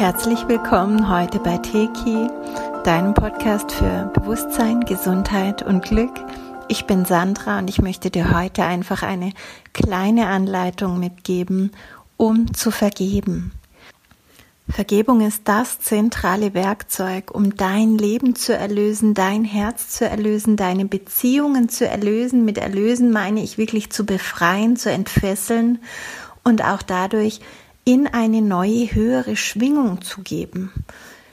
Herzlich willkommen heute bei Teki, deinem Podcast für Bewusstsein, Gesundheit und Glück. Ich bin Sandra und ich möchte dir heute einfach eine kleine Anleitung mitgeben, um zu vergeben. Vergebung ist das zentrale Werkzeug, um dein Leben zu erlösen, dein Herz zu erlösen, deine Beziehungen zu erlösen. Mit erlösen meine ich wirklich zu befreien, zu entfesseln und auch dadurch in eine neue, höhere Schwingung zu geben,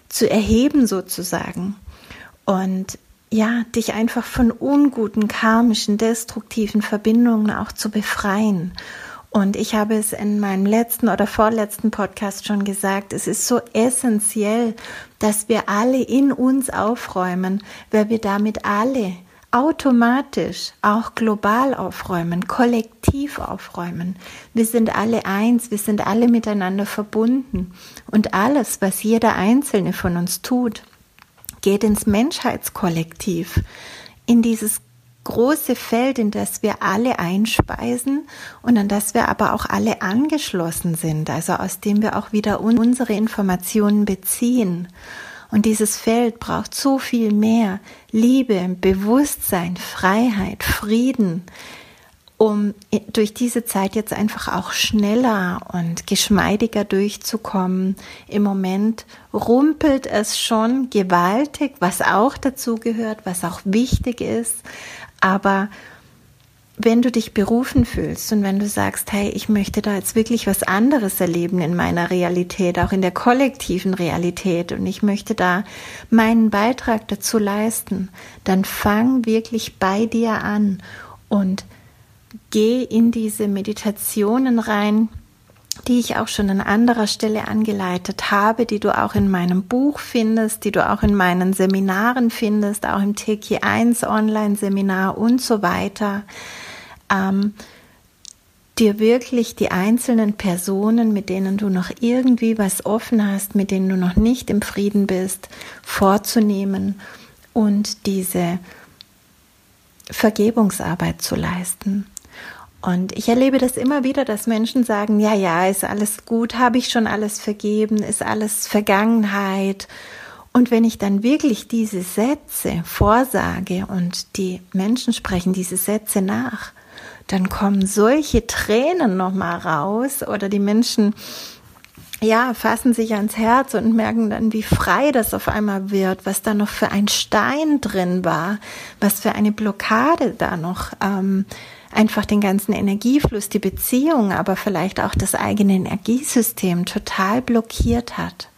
zu erheben sozusagen. Und ja, dich einfach von unguten, karmischen, destruktiven Verbindungen auch zu befreien. Und ich habe es in meinem letzten oder vorletzten Podcast schon gesagt, es ist so essentiell, dass wir alle in uns aufräumen, weil wir damit alle automatisch auch global aufräumen, kollektiv aufräumen. Wir sind alle eins, wir sind alle miteinander verbunden und alles, was jeder einzelne von uns tut, geht ins Menschheitskollektiv, in dieses große Feld, in das wir alle einspeisen und an das wir aber auch alle angeschlossen sind, also aus dem wir auch wieder unsere Informationen beziehen. Und dieses Feld braucht so viel mehr Liebe, Bewusstsein, Freiheit, Frieden, um durch diese Zeit jetzt einfach auch schneller und geschmeidiger durchzukommen. Im Moment rumpelt es schon gewaltig, was auch dazu gehört, was auch wichtig ist, aber wenn du dich berufen fühlst und wenn du sagst, hey, ich möchte da jetzt wirklich was anderes erleben in meiner Realität, auch in der kollektiven Realität und ich möchte da meinen Beitrag dazu leisten, dann fang wirklich bei dir an und geh in diese Meditationen rein, die ich auch schon an anderer Stelle angeleitet habe, die du auch in meinem Buch findest, die du auch in meinen Seminaren findest, auch im TK1 Online-Seminar und so weiter ähm, dir wirklich die einzelnen Personen, mit denen du noch irgendwie was offen hast, mit denen du noch nicht im Frieden bist, vorzunehmen und diese Vergebungsarbeit zu leisten. Und ich erlebe das immer wieder, dass Menschen sagen, ja, ja, ist alles gut, habe ich schon alles vergeben, ist alles Vergangenheit. Und wenn ich dann wirklich diese Sätze vorsage und die Menschen sprechen diese Sätze nach, dann kommen solche Tränen nochmal raus oder die Menschen ja, fassen sich ans Herz und merken dann, wie frei das auf einmal wird, was da noch für ein Stein drin war, was für eine Blockade da noch ähm, einfach den ganzen Energiefluss, die Beziehung, aber vielleicht auch das eigene Energiesystem total blockiert hat.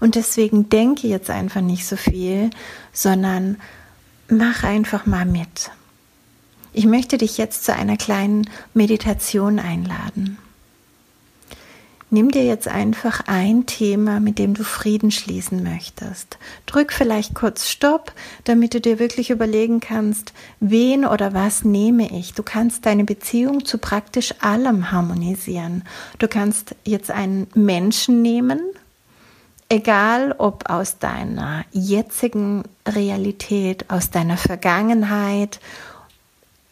Und deswegen denke jetzt einfach nicht so viel, sondern mach einfach mal mit. Ich möchte dich jetzt zu einer kleinen Meditation einladen. Nimm dir jetzt einfach ein Thema, mit dem du Frieden schließen möchtest. Drück vielleicht kurz Stopp, damit du dir wirklich überlegen kannst, wen oder was nehme ich. Du kannst deine Beziehung zu praktisch allem harmonisieren. Du kannst jetzt einen Menschen nehmen, egal ob aus deiner jetzigen Realität, aus deiner Vergangenheit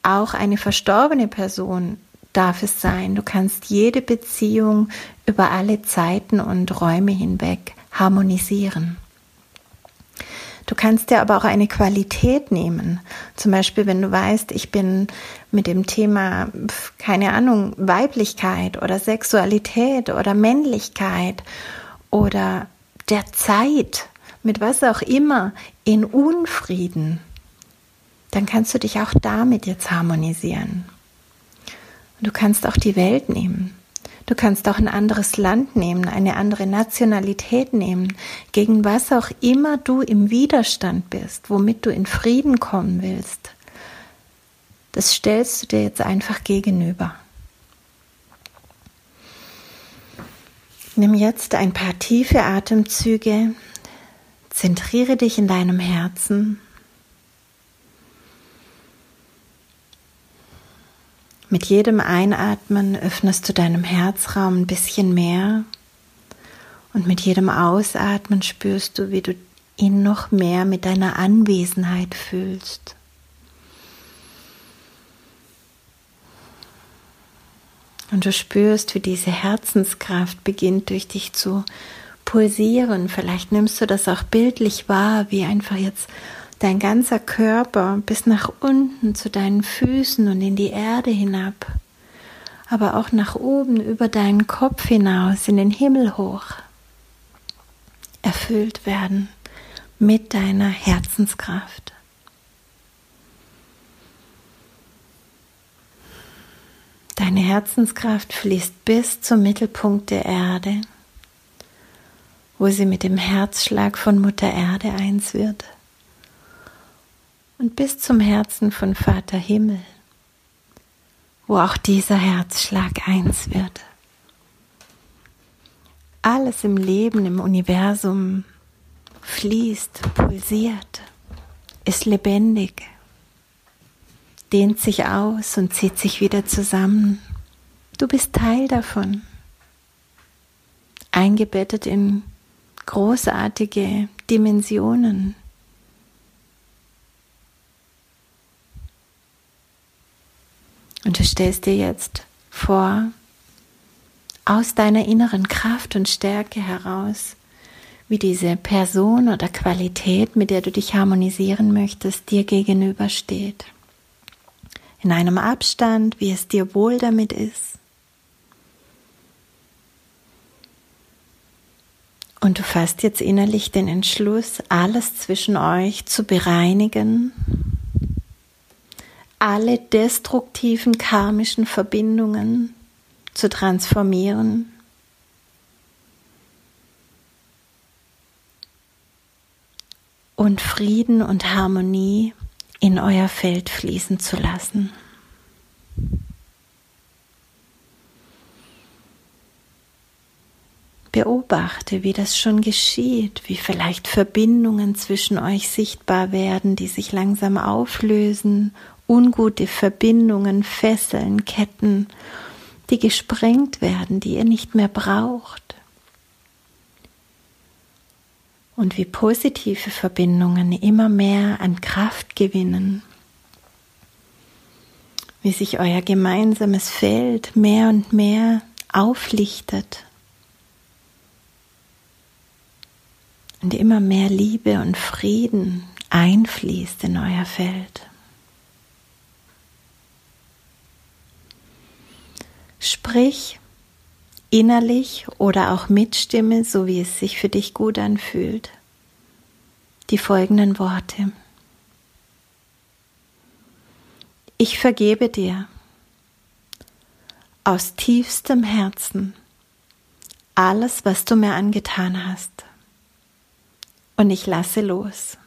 auch eine verstorbene Person darf es sein. Du kannst jede Beziehung über alle Zeiten und Räume hinweg harmonisieren. Du kannst dir aber auch eine Qualität nehmen. Zum Beispiel, wenn du weißt, ich bin mit dem Thema, keine Ahnung, Weiblichkeit oder Sexualität oder Männlichkeit oder der Zeit, mit was auch immer, in Unfrieden dann kannst du dich auch damit jetzt harmonisieren. Du kannst auch die Welt nehmen. Du kannst auch ein anderes Land nehmen, eine andere Nationalität nehmen, gegen was auch immer du im Widerstand bist, womit du in Frieden kommen willst. Das stellst du dir jetzt einfach gegenüber. Nimm jetzt ein paar tiefe Atemzüge, zentriere dich in deinem Herzen Mit jedem Einatmen öffnest du deinem Herzraum ein bisschen mehr und mit jedem Ausatmen spürst du, wie du ihn noch mehr mit deiner Anwesenheit fühlst. Und du spürst, wie diese Herzenskraft beginnt durch dich zu pulsieren. Vielleicht nimmst du das auch bildlich wahr, wie einfach jetzt dein ganzer Körper bis nach unten zu deinen Füßen und in die Erde hinab, aber auch nach oben über deinen Kopf hinaus in den Himmel hoch. Erfüllt werden mit deiner Herzenskraft. Deine Herzenskraft fließt bis zum Mittelpunkt der Erde, wo sie mit dem Herzschlag von Mutter Erde eins wird und bis zum Herzen von Vater Himmel, wo auch dieser Herzschlag eins wird. Alles im Leben, im Universum fließt, pulsiert, ist lebendig, dehnt sich aus und zieht sich wieder zusammen. Du bist Teil davon, eingebettet in großartige Dimensionen, Und du stellst dir jetzt vor, aus deiner inneren Kraft und Stärke heraus, wie diese Person oder Qualität, mit der du dich harmonisieren möchtest, dir gegenübersteht. In einem Abstand, wie es dir wohl damit ist. Und du fasst jetzt innerlich den Entschluss, alles zwischen euch zu bereinigen alle destruktiven karmischen Verbindungen zu transformieren. Und Frieden und Harmonie in euer Feld fließen zu lassen. Beobachte, wie das schon geschieht, wie vielleicht Verbindungen zwischen euch sichtbar werden, die sich langsam auflösen ungute Verbindungen, Fesseln, Ketten, die gesprengt werden, die ihr nicht mehr braucht. Und wie positive Verbindungen immer mehr an Kraft gewinnen, wie sich euer gemeinsames Feld mehr und mehr auflichtet und immer mehr Liebe und Frieden einfließt in euer Feld. Sprich innerlich oder auch mit Stimme, so wie es sich für dich gut anfühlt, die folgenden Worte. Ich vergebe dir aus tiefstem Herzen alles, was du mir angetan hast, und ich lasse los.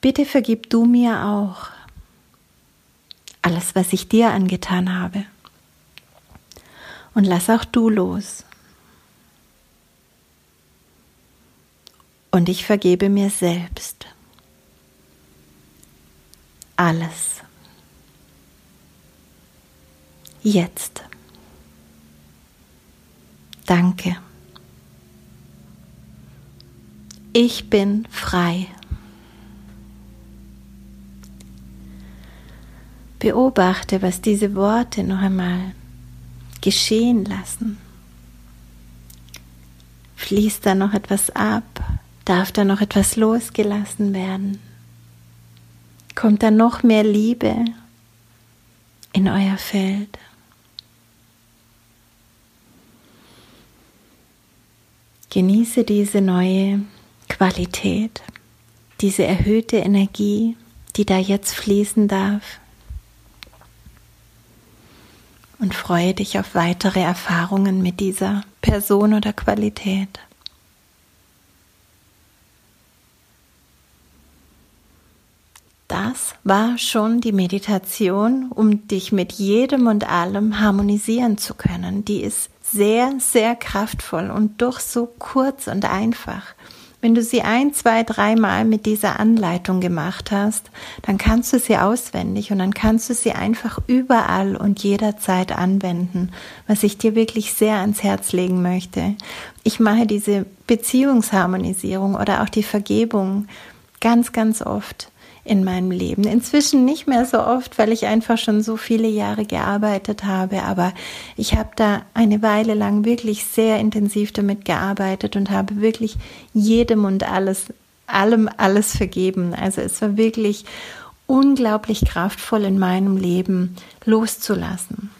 Bitte vergib du mir auch alles, was ich dir angetan habe. Und lass auch du los. Und ich vergebe mir selbst. Alles. Jetzt. Danke. Ich bin frei. Beobachte, was diese Worte noch einmal geschehen lassen. Fließt da noch etwas ab? Darf da noch etwas losgelassen werden? Kommt da noch mehr Liebe in euer Feld? Genieße diese neue Qualität, diese erhöhte Energie, die da jetzt fließen darf und freue dich auf weitere Erfahrungen mit dieser Person oder Qualität. Das war schon die Meditation, um dich mit jedem und allem harmonisieren zu können. Die ist sehr, sehr kraftvoll und doch so kurz und einfach. Wenn du sie ein, zwei, dreimal mit dieser Anleitung gemacht hast, dann kannst du sie auswendig und dann kannst du sie einfach überall und jederzeit anwenden, was ich dir wirklich sehr ans Herz legen möchte. Ich mache diese Beziehungsharmonisierung oder auch die Vergebung ganz, ganz oft in meinem Leben. Inzwischen nicht mehr so oft, weil ich einfach schon so viele Jahre gearbeitet habe, aber ich habe da eine Weile lang wirklich sehr intensiv damit gearbeitet und habe wirklich jedem und alles, allem alles vergeben. Also es war wirklich unglaublich kraftvoll in meinem Leben loszulassen.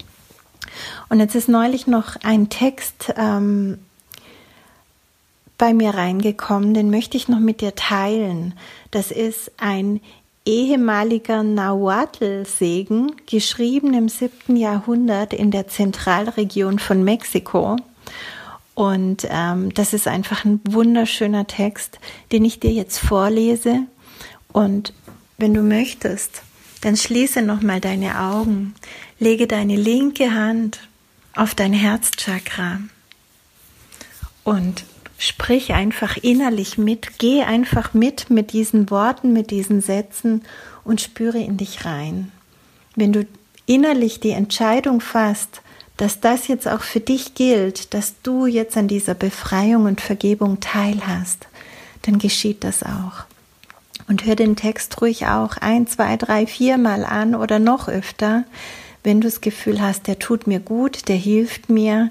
Und jetzt ist neulich noch ein Text ähm, bei mir reingekommen, den möchte ich noch mit dir teilen. Das ist ein ehemaliger Nahuatl-Segen, geschrieben im siebten Jahrhundert in der Zentralregion von Mexiko. Und ähm, das ist einfach ein wunderschöner Text, den ich dir jetzt vorlese. Und wenn du möchtest, dann schließe nochmal deine Augen, lege deine linke Hand auf dein Herzchakra und sprich einfach innerlich mit, geh einfach mit mit diesen Worten, mit diesen Sätzen und spüre in dich rein. Wenn du innerlich die Entscheidung fasst, dass das jetzt auch für dich gilt, dass du jetzt an dieser Befreiung und Vergebung teilhast, dann geschieht das auch. Und hör den Text ruhig auch ein, zwei, drei, viermal an oder noch öfter, wenn du das Gefühl hast, der tut mir gut, der hilft mir,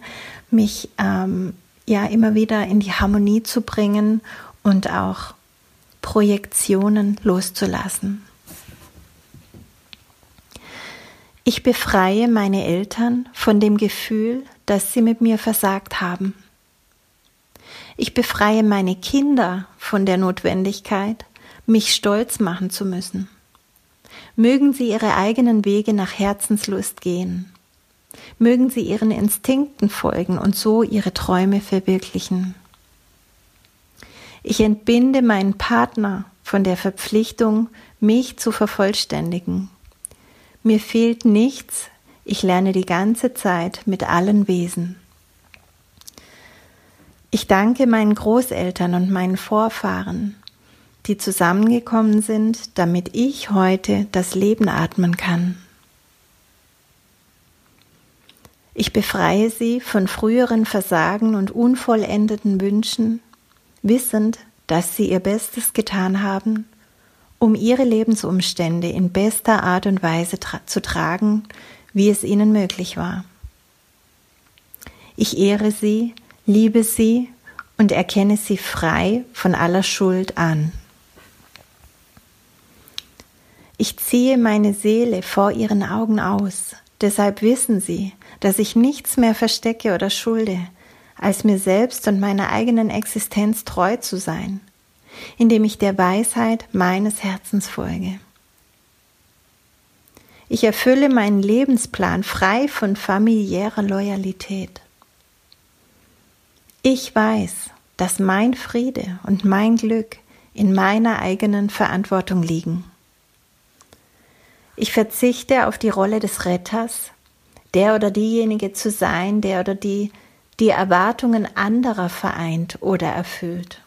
mich ähm, ja immer wieder in die Harmonie zu bringen und auch Projektionen loszulassen. Ich befreie meine Eltern von dem Gefühl, dass sie mit mir versagt haben. Ich befreie meine Kinder von der Notwendigkeit, mich stolz machen zu müssen. Mögen sie ihre eigenen Wege nach Herzenslust gehen. Mögen sie ihren Instinkten folgen und so ihre Träume verwirklichen. Ich entbinde meinen Partner von der Verpflichtung, mich zu vervollständigen. Mir fehlt nichts, ich lerne die ganze Zeit mit allen Wesen. Ich danke meinen Großeltern und meinen Vorfahren, die zusammengekommen sind, damit ich heute das Leben atmen kann. Ich befreie sie von früheren Versagen und unvollendeten Wünschen, wissend, dass sie ihr Bestes getan haben, um ihre Lebensumstände in bester Art und Weise tra zu tragen, wie es ihnen möglich war. Ich ehre sie, liebe sie und erkenne sie frei von aller Schuld an. Ich ziehe meine Seele vor ihren Augen aus, deshalb wissen sie, dass ich nichts mehr verstecke oder schulde, als mir selbst und meiner eigenen Existenz treu zu sein, indem ich der Weisheit meines Herzens folge. Ich erfülle meinen Lebensplan frei von familiärer Loyalität. Ich weiß, dass mein Friede und mein Glück in meiner eigenen Verantwortung liegen. Ich verzichte auf die Rolle des Retters, der oder diejenige zu sein, der oder die die Erwartungen anderer vereint oder erfüllt.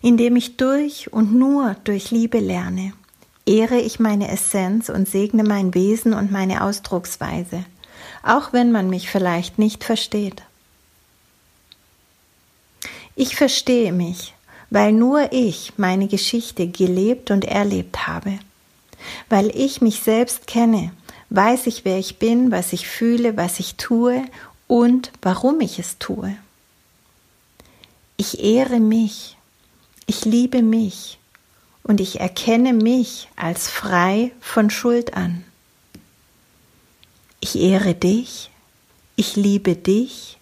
Indem ich durch und nur durch Liebe lerne, ehre ich meine Essenz und segne mein Wesen und meine Ausdrucksweise, auch wenn man mich vielleicht nicht versteht. Ich verstehe mich, weil nur ich meine Geschichte gelebt und erlebt habe, weil ich mich selbst kenne weiß ich, wer ich bin, was ich fühle, was ich tue und warum ich es tue. Ich ehre mich, ich liebe mich und ich erkenne mich als frei von Schuld an. Ich ehre dich, ich liebe dich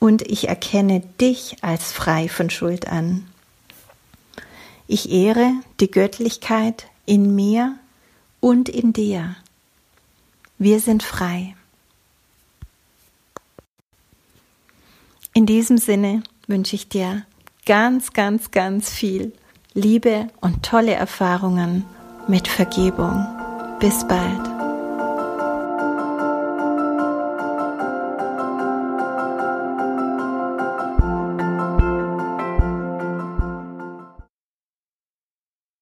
und ich erkenne dich als frei von Schuld an. Ich ehre die Göttlichkeit in mir und in dir. Wir sind frei. In diesem Sinne wünsche ich dir ganz, ganz, ganz viel Liebe und tolle Erfahrungen mit Vergebung. Bis bald.